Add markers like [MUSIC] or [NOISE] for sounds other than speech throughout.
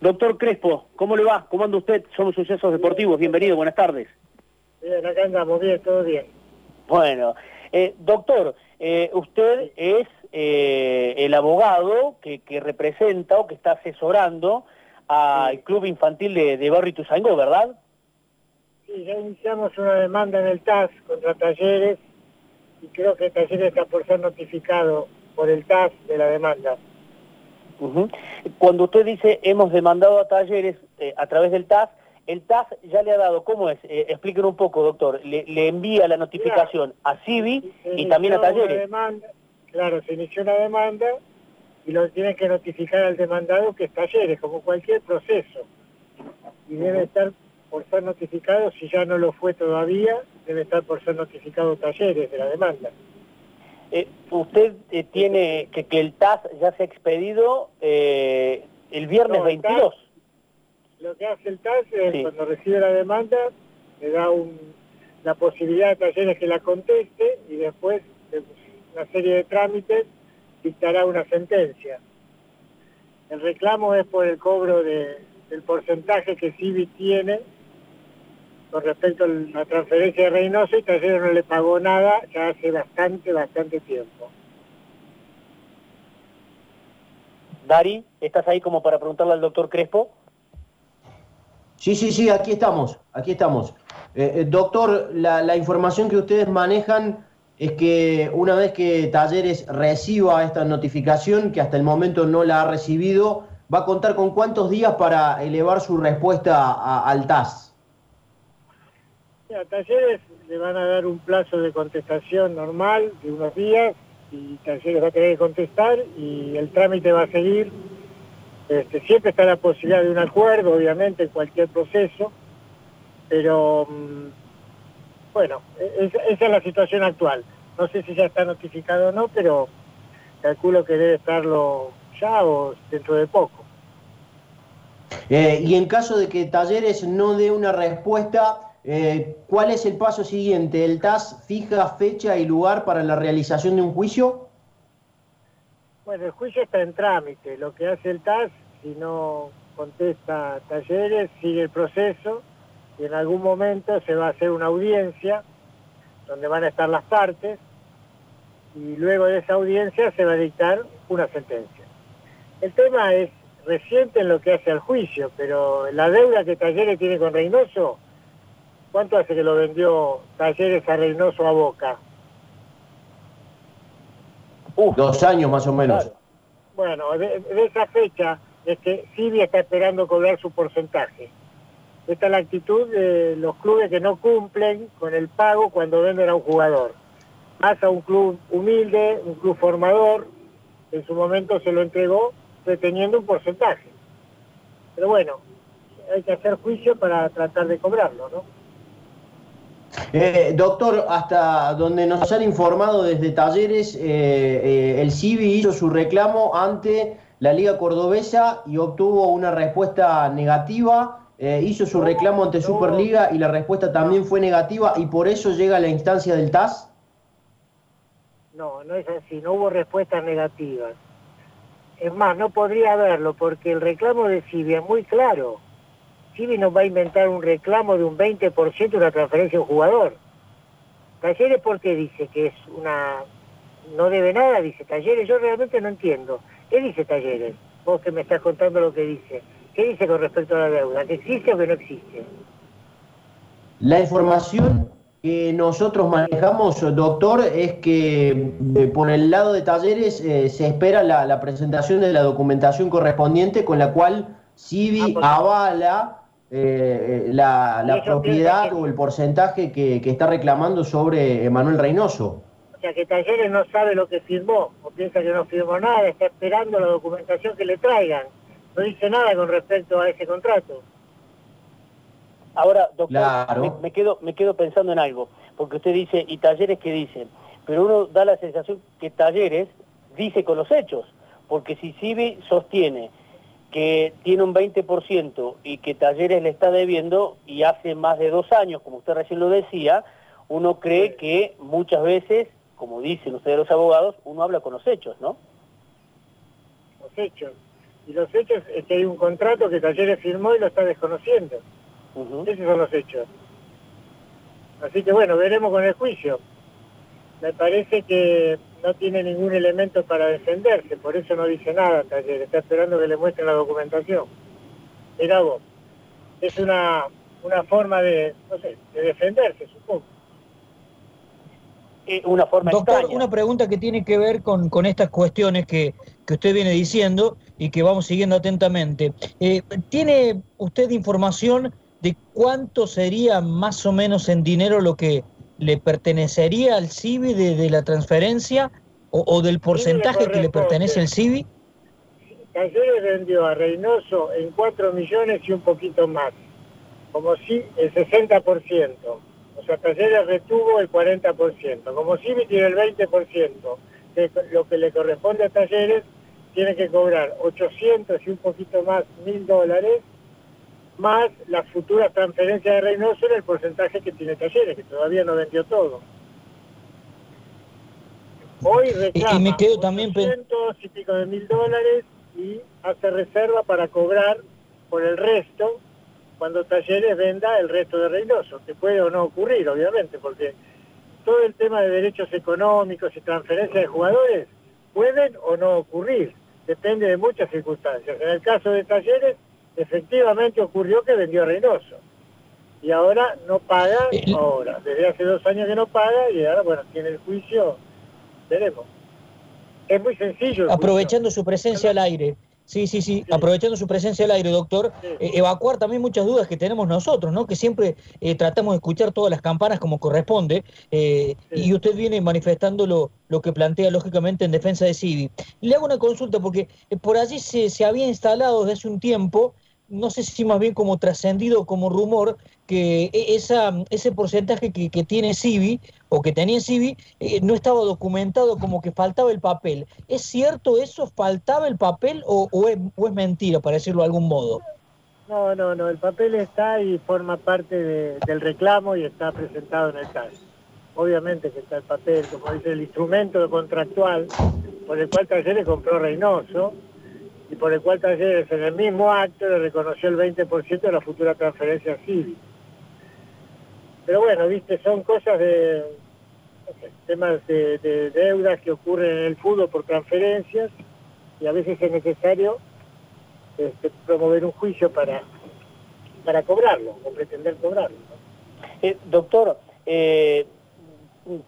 Doctor Crespo, ¿cómo le va? ¿Cómo anda usted? Somos Sucesos Deportivos, bienvenido, buenas tardes. Bien, acá andamos, bien, todo bien. Bueno, eh, doctor, eh, usted es eh, el abogado que, representa o que está asesorando al Club Infantil de, de Barrio ¿verdad? Sí, ya iniciamos una demanda en el TAS contra Talleres y creo que Talleres está por ser notificado por el TAS de la demanda. Cuando usted dice hemos demandado a Talleres eh, a través del TAS, el TAS ya le ha dado, ¿cómo es? Eh, explíquenos un poco, doctor. Le, envía la notificación a CIVI y también a Talleres. claro, se inició una demanda y lo tiene que notificar al demandado que es Talleres, como cualquier proceso. Y debe estar por ser notificado, si ya no lo fue todavía, debe estar por ser notificado Talleres de la demanda. Eh, usted eh, tiene que, que el TAS ya se ha expedido eh, el viernes 22. lo que hace el TAS es cuando recibe la demanda, le da la posibilidad a talleres que la conteste y después de una serie de trámites dictará una sentencia. El reclamo es por el cobro de, del porcentaje que CIVI tiene con respecto a la transferencia de Reynoso y Talleres no le pagó nada ya hace bastante, bastante tiempo. Dari, ¿estás ahí como para preguntarle al doctor Crespo? Sí, sí, sí, aquí estamos, aquí estamos. Eh, eh, doctor, la, la, información que ustedes manejan es que una vez que Talleres reciba esta notificación, que hasta el momento no la ha recibido, va a contar con cuántos días para elevar su respuesta al TAS. A Talleres le van a dar un plazo de contestación normal de unos días y Talleres va a tener que contestar y el trámite va a seguir. Este, siempre está la posibilidad de un acuerdo, obviamente, en cualquier proceso, pero mm, bueno, esa es la situación actual. No sé si ya está notificado o no, pero calculo que debe estarlo ya o dentro de poco. Eh, y en caso de que Talleres no dé una respuesta, eh, ¿Cuál es el paso siguiente? ¿El TAS fija fecha y lugar para la realización de un juicio? Bueno, el juicio está en trámite. Lo que hace el TAS, si no contesta talleres, sigue el proceso y en algún momento se va a hacer una audiencia donde van a estar las partes y luego de esa audiencia se va a dictar una sentencia. El tema es reciente en lo que hace al juicio, pero la deuda que Talleres tiene con Reynoso ¿Cuánto hace que lo vendió Talleres a Reynoso a Boca? Dos años más o menos. Bueno, de, esa fecha es que Civi está esperando cobrar su porcentaje. Esta es la actitud de los clubes que no cumplen con el pago cuando venden a un jugador. Más a un club humilde, un club formador, en su momento se lo entregó reteniendo un porcentaje. Pero bueno, hay que hacer juicio para tratar de cobrarlo, ¿no? Eh, doctor, hasta donde nos han informado desde Talleres, eh, eh, el CIVI hizo su reclamo ante la Liga Cordobesa y obtuvo una respuesta negativa. hizo su reclamo ante Superliga y la respuesta también fue negativa y por eso llega a la instancia del TAS. No, no es así, no hubo respuestas negativas. Es más, no podría haberlo porque el reclamo de CIVI es muy claro Civi nos va a inventar un reclamo de un 20% de una transferencia a un jugador. Talleres, ¿por qué dice que es una... no debe nada? Dice Talleres, yo realmente no entiendo. ¿Qué dice Talleres? Vos que me estás contando lo que dice. ¿Qué dice con respecto a la deuda? ¿Que existe o que no existe? La información que nosotros manejamos, doctor, es que eh, por el lado de talleres eh, se espera la, presentación de la documentación correspondiente con la cual Civi ah, avala eh, la, propiedad o el porcentaje que, está reclamando sobre Emanuel Reynoso. O sea, que Talleres no sabe lo que firmó, o piensa que no firmó nada, está esperando la documentación que le traigan. No dice nada con respecto a ese contrato. Ahora, doctor, me, quedo, me quedo pensando en algo, porque usted dice, ¿y Talleres qué dicen? Pero uno da la sensación que Talleres dice con los hechos, porque si Civi sostiene que tiene un 20% y que Talleres le está debiendo y hace más de dos años, como usted recién lo decía, uno cree que muchas veces, como dicen ustedes los abogados, uno habla con los hechos, ¿no? Los hechos. Y los hechos es que hay un contrato que Talleres firmó y lo está desconociendo. Esos son los hechos. Así que bueno, veremos con el juicio. Me parece que no tiene ningún elemento para defenderse, por eso no dice nada Talleres, está esperando que le muestren la documentación. Mira vos, es una, una forma de, no sé, de defenderse, supongo. Eh, una forma Doctor, una pregunta que tiene que ver con, con estas cuestiones que, que, usted viene diciendo y que vamos siguiendo atentamente. Eh, ¿Tiene usted información de cuánto sería más o menos en dinero lo que le pertenecería al CIBI de, la transferencia o, del porcentaje que le pertenece al CIBI? Talleres vendió a Reynoso en 4 millones y un poquito más, como si el 60% o sea, Talleres retuvo el 40%. Como Civi tiene el 20%, de lo que le corresponde a Talleres, tiene que cobrar 800 y un poquito más mil dólares, más las futuras transferencias de Reynoso en el porcentaje que tiene Talleres, que todavía no vendió todo. Hoy reclama y me quedo también 800 y pico de mil dólares y hace reserva para cobrar por el resto cuando Talleres venda el resto de Reynoso, que puede o no ocurrir, obviamente, porque todo el tema de derechos económicos y transferencias de jugadores pueden o no ocurrir, depende de muchas circunstancias. En el caso de Talleres, efectivamente ocurrió que vendió a Reynoso. Y ahora no paga, ahora, desde hace dos años que no paga y ahora, bueno, tiene el juicio, veremos. Es muy sencillo. Aprovechando su presencia al aire, Sí, sí, sí, aprovechando su presencia al aire, doctor, eh, evacuar también muchas dudas que tenemos nosotros, ¿no? Que siempre eh, tratamos de escuchar todas las campanas como corresponde, eh, y usted viene manifestando lo, lo, que plantea lógicamente en defensa de Civi. Le hago una consulta porque por allí se, se había instalado desde hace un tiempo no sé si más bien como trascendido como rumor, que e, esa, ese porcentaje que, tiene Civi o que tenía Civi eh, no estaba documentado como que faltaba el papel. ¿Es cierto eso? ¿Faltaba el papel o, es, mentira, para decirlo de algún modo? No, no, no, el papel está y forma parte del reclamo y está presentado en el caso. Obviamente que está el papel, como dice el instrumento contractual por el cual Talleres compró Reynoso, y por el cual Talleres en el mismo acto le reconoció el 20% de la futura transferencia civil. Pero bueno, viste, son cosas de temas de, deudas que ocurren en el fútbol por transferencias y a veces es necesario este, promover un juicio para, para cobrarlo o pretender cobrarlo. Eh, doctor, eh,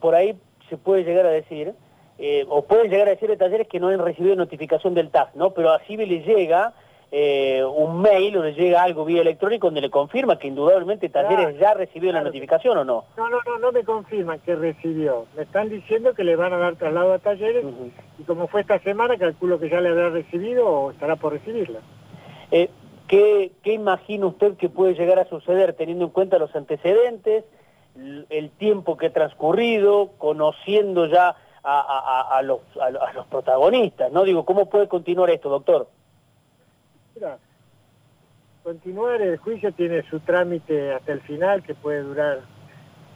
por ahí se puede llegar a decir eh, o pueden llegar a decir de talleres que no han recibido notificación del TAS, ¿no? Pero a CIBE le llega eh, un mail o le llega algo vía electrónico donde le confirma que indudablemente Talleres ya recibió la notificación o no. No, no, no, no me confirman que recibió. Me están diciendo que le van a dar traslado a Talleres y como fue esta semana, calculo que ya le habrá recibido o estará por recibirla. Eh, ¿qué, ¿Qué imagina usted que puede llegar a suceder teniendo en cuenta los antecedentes, el tiempo que ha transcurrido, conociendo ya a, los, a, los protagonistas, ¿no? Digo, ¿cómo puede continuar esto, doctor? Mira, continuar el juicio tiene su trámite hasta el final, que puede durar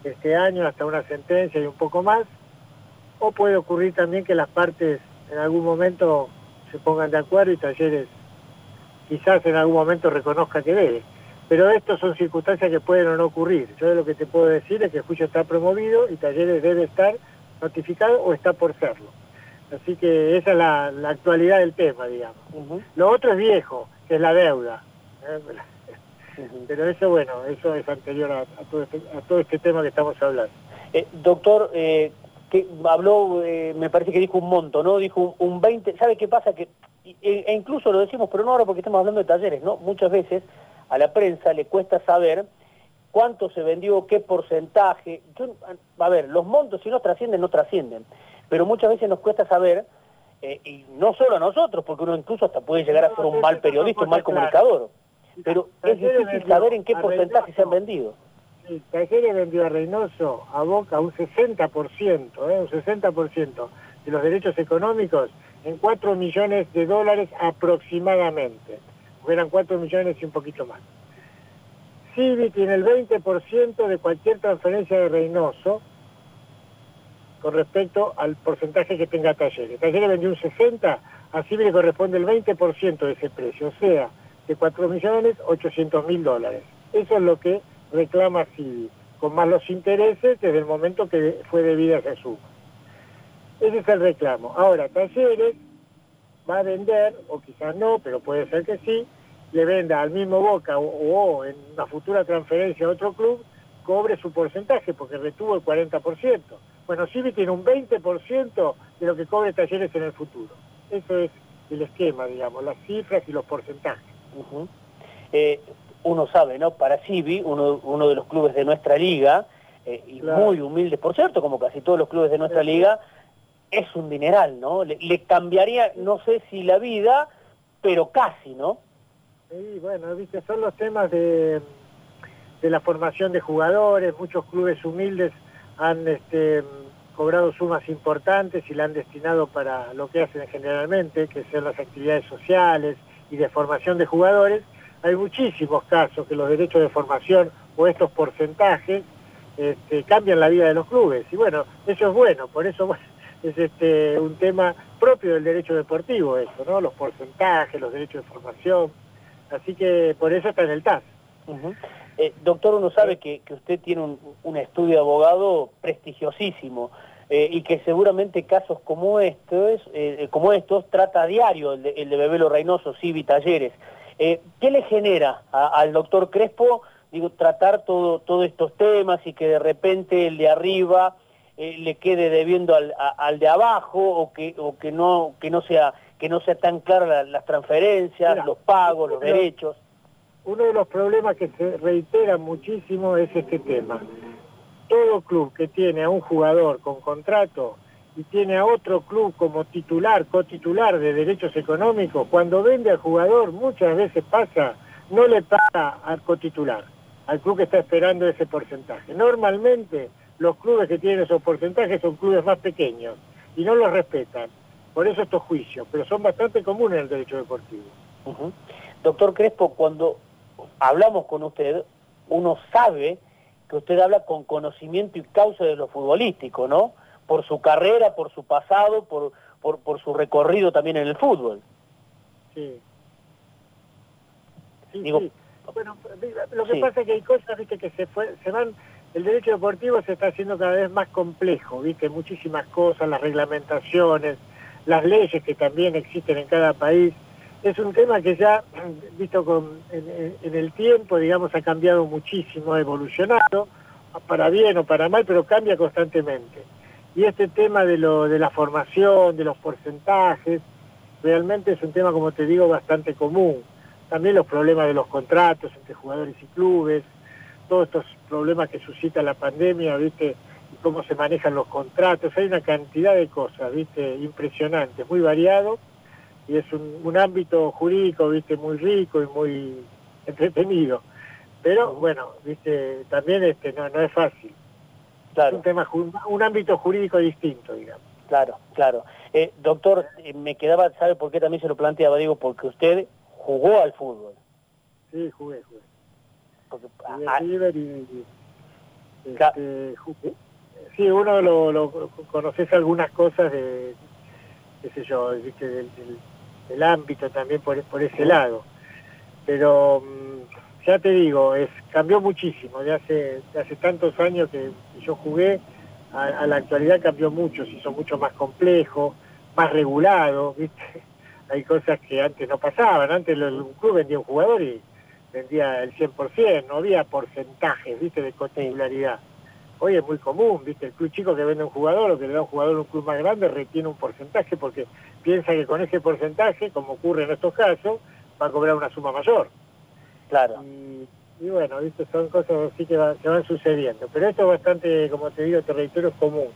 este año hasta una sentencia y un poco más, o puede ocurrir también que las partes en algún momento se pongan de acuerdo y Talleres quizás en algún momento reconozca que debe. Pero esto son circunstancias que pueden o no ocurrir. Yo lo que te puedo decir es que el juicio está promovido y Talleres debe estar notificado o está por serlo. Así que esa es la, actualidad del tema, digamos. Lo otro es viejo, que es la deuda. ¿eh? Pero eso, bueno, eso es anterior a, todo, este, a todo, este, tema que estamos hablando. Eh, doctor, eh, que habló, me parece que dijo un monto, ¿no? Dijo un, 20, ¿sabe qué pasa? que e incluso lo decimos, pero no ahora porque estamos hablando de talleres, ¿no? Muchas veces a la prensa le cuesta saber cuánto se vendió, qué porcentaje. a ver, los montos si no trascienden, no trascienden. Pero muchas veces nos cuesta saber, eh, y no solo a nosotros, porque uno incluso hasta puede llegar a ser un mal periodista, un mal comunicador. Pero es difícil saber en qué porcentaje se han vendido. Sí, Talleres vendió a Reynoso, a Boca, un 60%, ¿eh? un 60% de los derechos económicos en 4 millones de dólares aproximadamente. Eran 4 millones y un poquito más. Civi tiene el 20% de cualquier transferencia de Reynoso con respecto al porcentaje que tenga Talleres. Talleres vendió un 60, así le corresponde el 20% de ese precio, o sea, de 4 millones 800 mil dólares. Eso es lo que reclama Civi, con más los intereses desde el momento que fue debida esa suma. Ese es el reclamo. Ahora, Talleres va a vender, o quizás no, pero puede ser que sí, le venda al mismo Boca o, en una futura transferencia a otro club, cobre su porcentaje, porque retuvo el 40%. Bueno, Civi tiene un 20% de lo que cobre Talleres en el futuro. Eso es el esquema, digamos, las cifras y los porcentajes. Eh, uno sabe, ¿no? Para Civi, uno, uno de los clubes de nuestra liga, eh, y muy humildes, por cierto, como casi todos los clubes de nuestra liga, es un dineral, ¿no? Le, cambiaría, no sé si la vida, pero casi, ¿no? Sí, bueno, viste, son los temas de, de la formación de jugadores, muchos clubes humildes han este, cobrado sumas importantes y la han destinado para lo que hacen generalmente, que son las actividades sociales y de formación de jugadores. Hay muchísimos casos que los derechos de formación o estos porcentajes este, cambian la vida de los clubes. Y bueno, eso es bueno, por eso [LAUGHS] es este, un tema propio del derecho deportivo eso, ¿no? Los porcentajes, los derechos de formación. Así que por eso está en el TAS. Eh, doctor, uno sabe que, usted tiene un, estudio de abogado prestigiosísimo eh, y que seguramente casos como estos, eh, como estos trata a diario, el de, el de Bebelo Reynoso, Civi Talleres. ¿Qué le genera al doctor Crespo digo, tratar todo, todos estos temas y que de repente el de arriba le quede debiendo al, al, de abajo o que, o que, no, que, no, sea, que no sea tan claras las transferencias, los pagos, los derechos. Uno de los problemas que se reitera muchísimo es este tema. Todo club que tiene a un jugador con contrato y tiene a otro club como titular, cotitular de derechos económicos, cuando vende al jugador muchas veces pasa, no le paga al cotitular, al club que está esperando ese porcentaje. Normalmente los clubes que tienen esos porcentajes son clubes más pequeños y no los respetan. Por eso estos juicios, pero son bastante comunes en el derecho deportivo. Doctor Crespo, cuando hablamos con usted, uno sabe que usted habla con conocimiento y causa de lo futbolístico, ¿no? Por su carrera, por su pasado, por, por, su recorrido también en el fútbol. Sí. Sí, Bueno, lo que pasa es que hay cosas, viste, que se, fue, se van el derecho deportivo se está haciendo cada vez más complejo, ¿viste? Muchísimas cosas, las reglamentaciones, las leyes que también existen en cada país. Es un tema que ya, [CLEARS THROAT] visto con, en, el tiempo, digamos, ha cambiado muchísimo, ha evolucionado, para bien o para mal, pero cambia constantemente. Y este tema de, lo, de la formación, de los porcentajes, realmente es un tema, como te digo, bastante común. También los problemas de los contratos entre jugadores y clubes, todos estos problemas que suscita la pandemia, ¿viste? Y cómo se manejan los contratos, hay una cantidad de cosas, ¿viste? Impresionantes, muy variado, y es un, ámbito jurídico, ¿viste? Muy rico y muy entretenido. Pero, bueno, ¿viste? También este, no, no es fácil. Claro. Es un, tema, un ámbito jurídico distinto, digamos. Claro, claro. Eh, doctor, eh, me quedaba, ¿sabe por qué también se lo planteaba? Digo, porque usted jugó al fútbol. Sí, jugué, jugué. Sí, uno lo, conoces algunas cosas de, qué sé yo, Del, ámbito también por, ese lado. Pero mm, ya te digo, cambió muchísimo. De hace, tantos años que yo jugué, a, la actualidad cambió mucho, se hizo mucho más complejo, más regulado, ¿viste? [LAUGHS] Hay cosas que antes no pasaban. Antes un club vendía un jugador y vendía el 100%, no había porcentajes, ¿viste?, de cotitularidad. Hoy es muy común, ¿viste? El club chico que vende un jugador o que le da un jugador a un club más grande retiene un porcentaje porque piensa que con ese porcentaje, como ocurre en estos casos, va a cobrar una suma mayor. Claro. Y, bueno, ¿viste? Son cosas así que, se van sucediendo. Pero esto es bastante, como te digo, territorio común.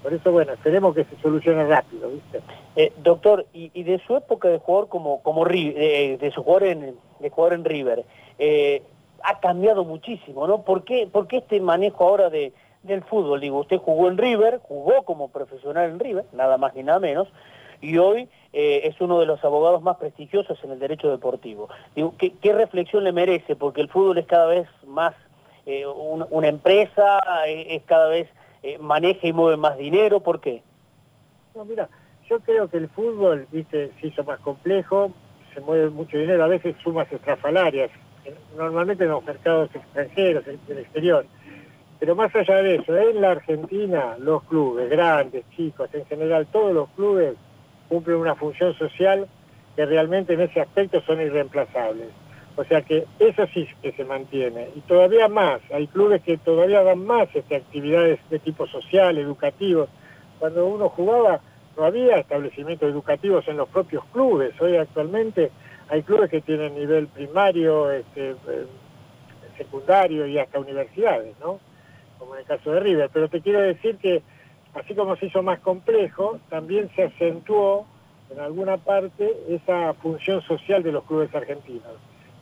Por eso, bueno, esperemos que se solucione rápido, ¿viste? Eh, doctor, y, de su época de jugador como, como de, de su jugador en, de jugador en River, eh, ha cambiado muchísimo, ¿no? ¿Por qué, ¿Por qué este manejo ahora de, del fútbol? Digo, usted jugó en River, jugó como profesional en River, nada más ni nada menos, y hoy eh, es uno de los abogados más prestigiosos en el derecho deportivo. Digo, ¿qué, reflexión le merece? Porque el fútbol es cada vez más eh, una, empresa, es cada vez maneja y mueve más dinero, ¿por qué? No, mira, yo creo que el fútbol, viste, se hizo más complejo, se mueve mucho dinero, a veces sumas estrafalarias, normalmente en los mercados extranjeros, en el exterior. Pero más allá de eso, en la Argentina los clubes, grandes, chicos, en general todos los clubes cumplen una función social que realmente en ese aspecto son irreemplazables. O sea que eso sí que se mantiene. Y todavía más, hay clubes que todavía dan más este, actividades de tipo social, educativo. Cuando uno jugaba no había establecimientos educativos en los propios clubes. Hoy actualmente hay clubes que tienen nivel primario, este, eh, secundario y hasta universidades, ¿no? Como en el caso de River. Pero te quiero decir que así como se hizo más complejo, también se acentuó en alguna parte esa función social de los clubes argentinos,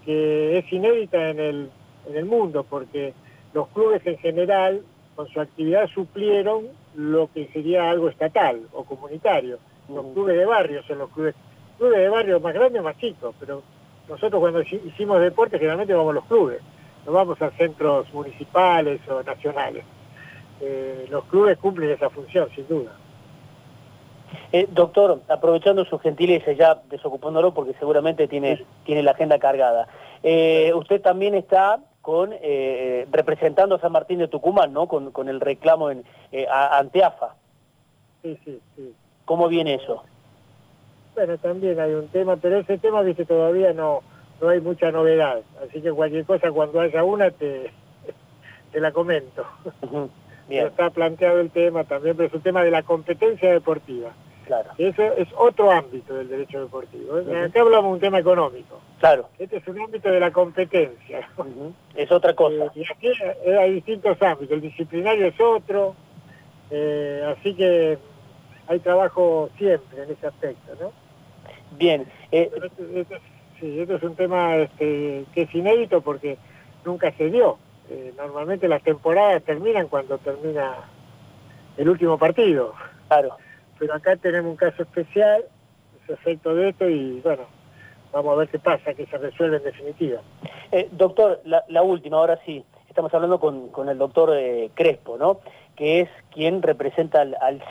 que es inédita en el, en el mundo, porque los clubes en general, con su actividad, suplieron lo que sería algo estatal o comunitario. Los clubes de barrio son los clubes, clubes de barrio más grandes o más chicos, pero nosotros cuando hicimos deporte generalmente vamos a los clubes, no vamos a centros municipales o nacionales. Eh, los clubes cumplen esa función, sin duda. Eh, doctor, aprovechando su gentileza, ya desocupándolo porque seguramente tiene, tiene la agenda cargada, eh, usted también está con representando a San Martín de Tucumán, ¿no? Con, con el reclamo en, ante AFA. Sí, sí, sí. ¿Cómo viene eso? Bueno, también hay un tema, pero ese tema, dice, todavía no, no hay mucha novedad. Así que cualquier cosa, cuando haya una, te, te la comento. está planteado el tema también, pero es un tema de la competencia deportiva. Claro. Eso es otro ámbito del derecho deportivo. ¿eh? Acá hablamos de un tema económico. Claro. Este es un ámbito de la competencia. Es otra cosa. y aquí hay distintos ámbitos. El disciplinario es otro. Eh, así que hay trabajo siempre en ese aspecto, ¿no? Bien. Eh... sí, esto es un tema este, que es inédito porque nunca se dio. Eh, normalmente las temporadas terminan cuando termina el último partido. Claro. Pero acá tenemos un caso especial, ese efecto de esto, y bueno, vamos a ver qué pasa, que se resuelve en definitiva. Eh, doctor, la, última, ahora sí, estamos hablando con, con el doctor eh, Crespo, ¿no? Que es quien representa al, al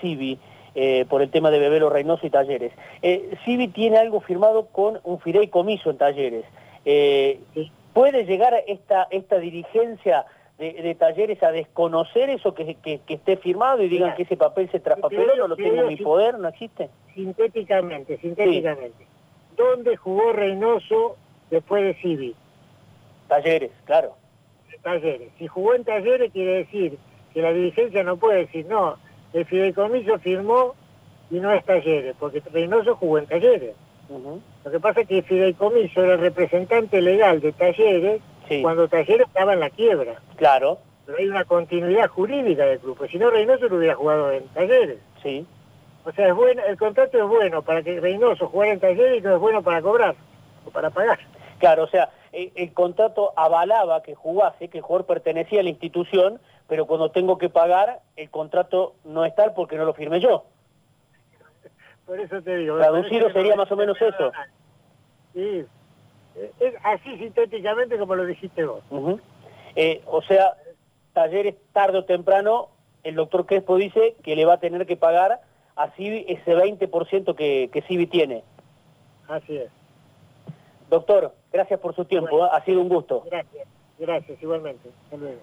CIVI por el tema de Bebelo Reynoso y Talleres. CIVI tiene algo firmado con un fideicomiso en Talleres. Sí. ¿Puede llegar esta, esta dirigencia de, talleres a desconocer eso que, esté firmado y digan que ese papel se traspapeló, no lo tengo en mi poder, no existe? Sintéticamente, sintéticamente. ¿Dónde jugó Reynoso después de Civi? Talleres, claro. Talleres. Si jugó en Talleres quiere decir que la dirigencia no puede decir, no, el fideicomiso firmó y no es Talleres, porque Reynoso jugó en Talleres. Lo que pasa es que Fideicomiso era el representante legal de Talleres cuando Talleres estaba en la quiebra. Claro. Pero hay una continuidad jurídica del club, si no Reynoso lo hubiera jugado en Talleres. Sí. O sea, es bueno, el contrato es bueno para que Reynoso jugara en Talleres y no es bueno para cobrar o para pagar. Claro, o sea, el, contrato avalaba que jugase, que el jugador pertenecía a la institución, pero cuando tengo que pagar, el contrato no es tal porque no lo firmé yo. Por eso te digo. Traducido sería más o menos eso. Sí, es así sintéticamente como lo dijiste vos. Eh, o sea, talleres tarde o temprano, el doctor Crespo dice que le va a tener que pagar a Civi ese 20% que, que Civi tiene. Así es. Doctor, gracias por su tiempo, ¿eh? ha sido un gusto. Gracias, gracias, igualmente. Hasta luego.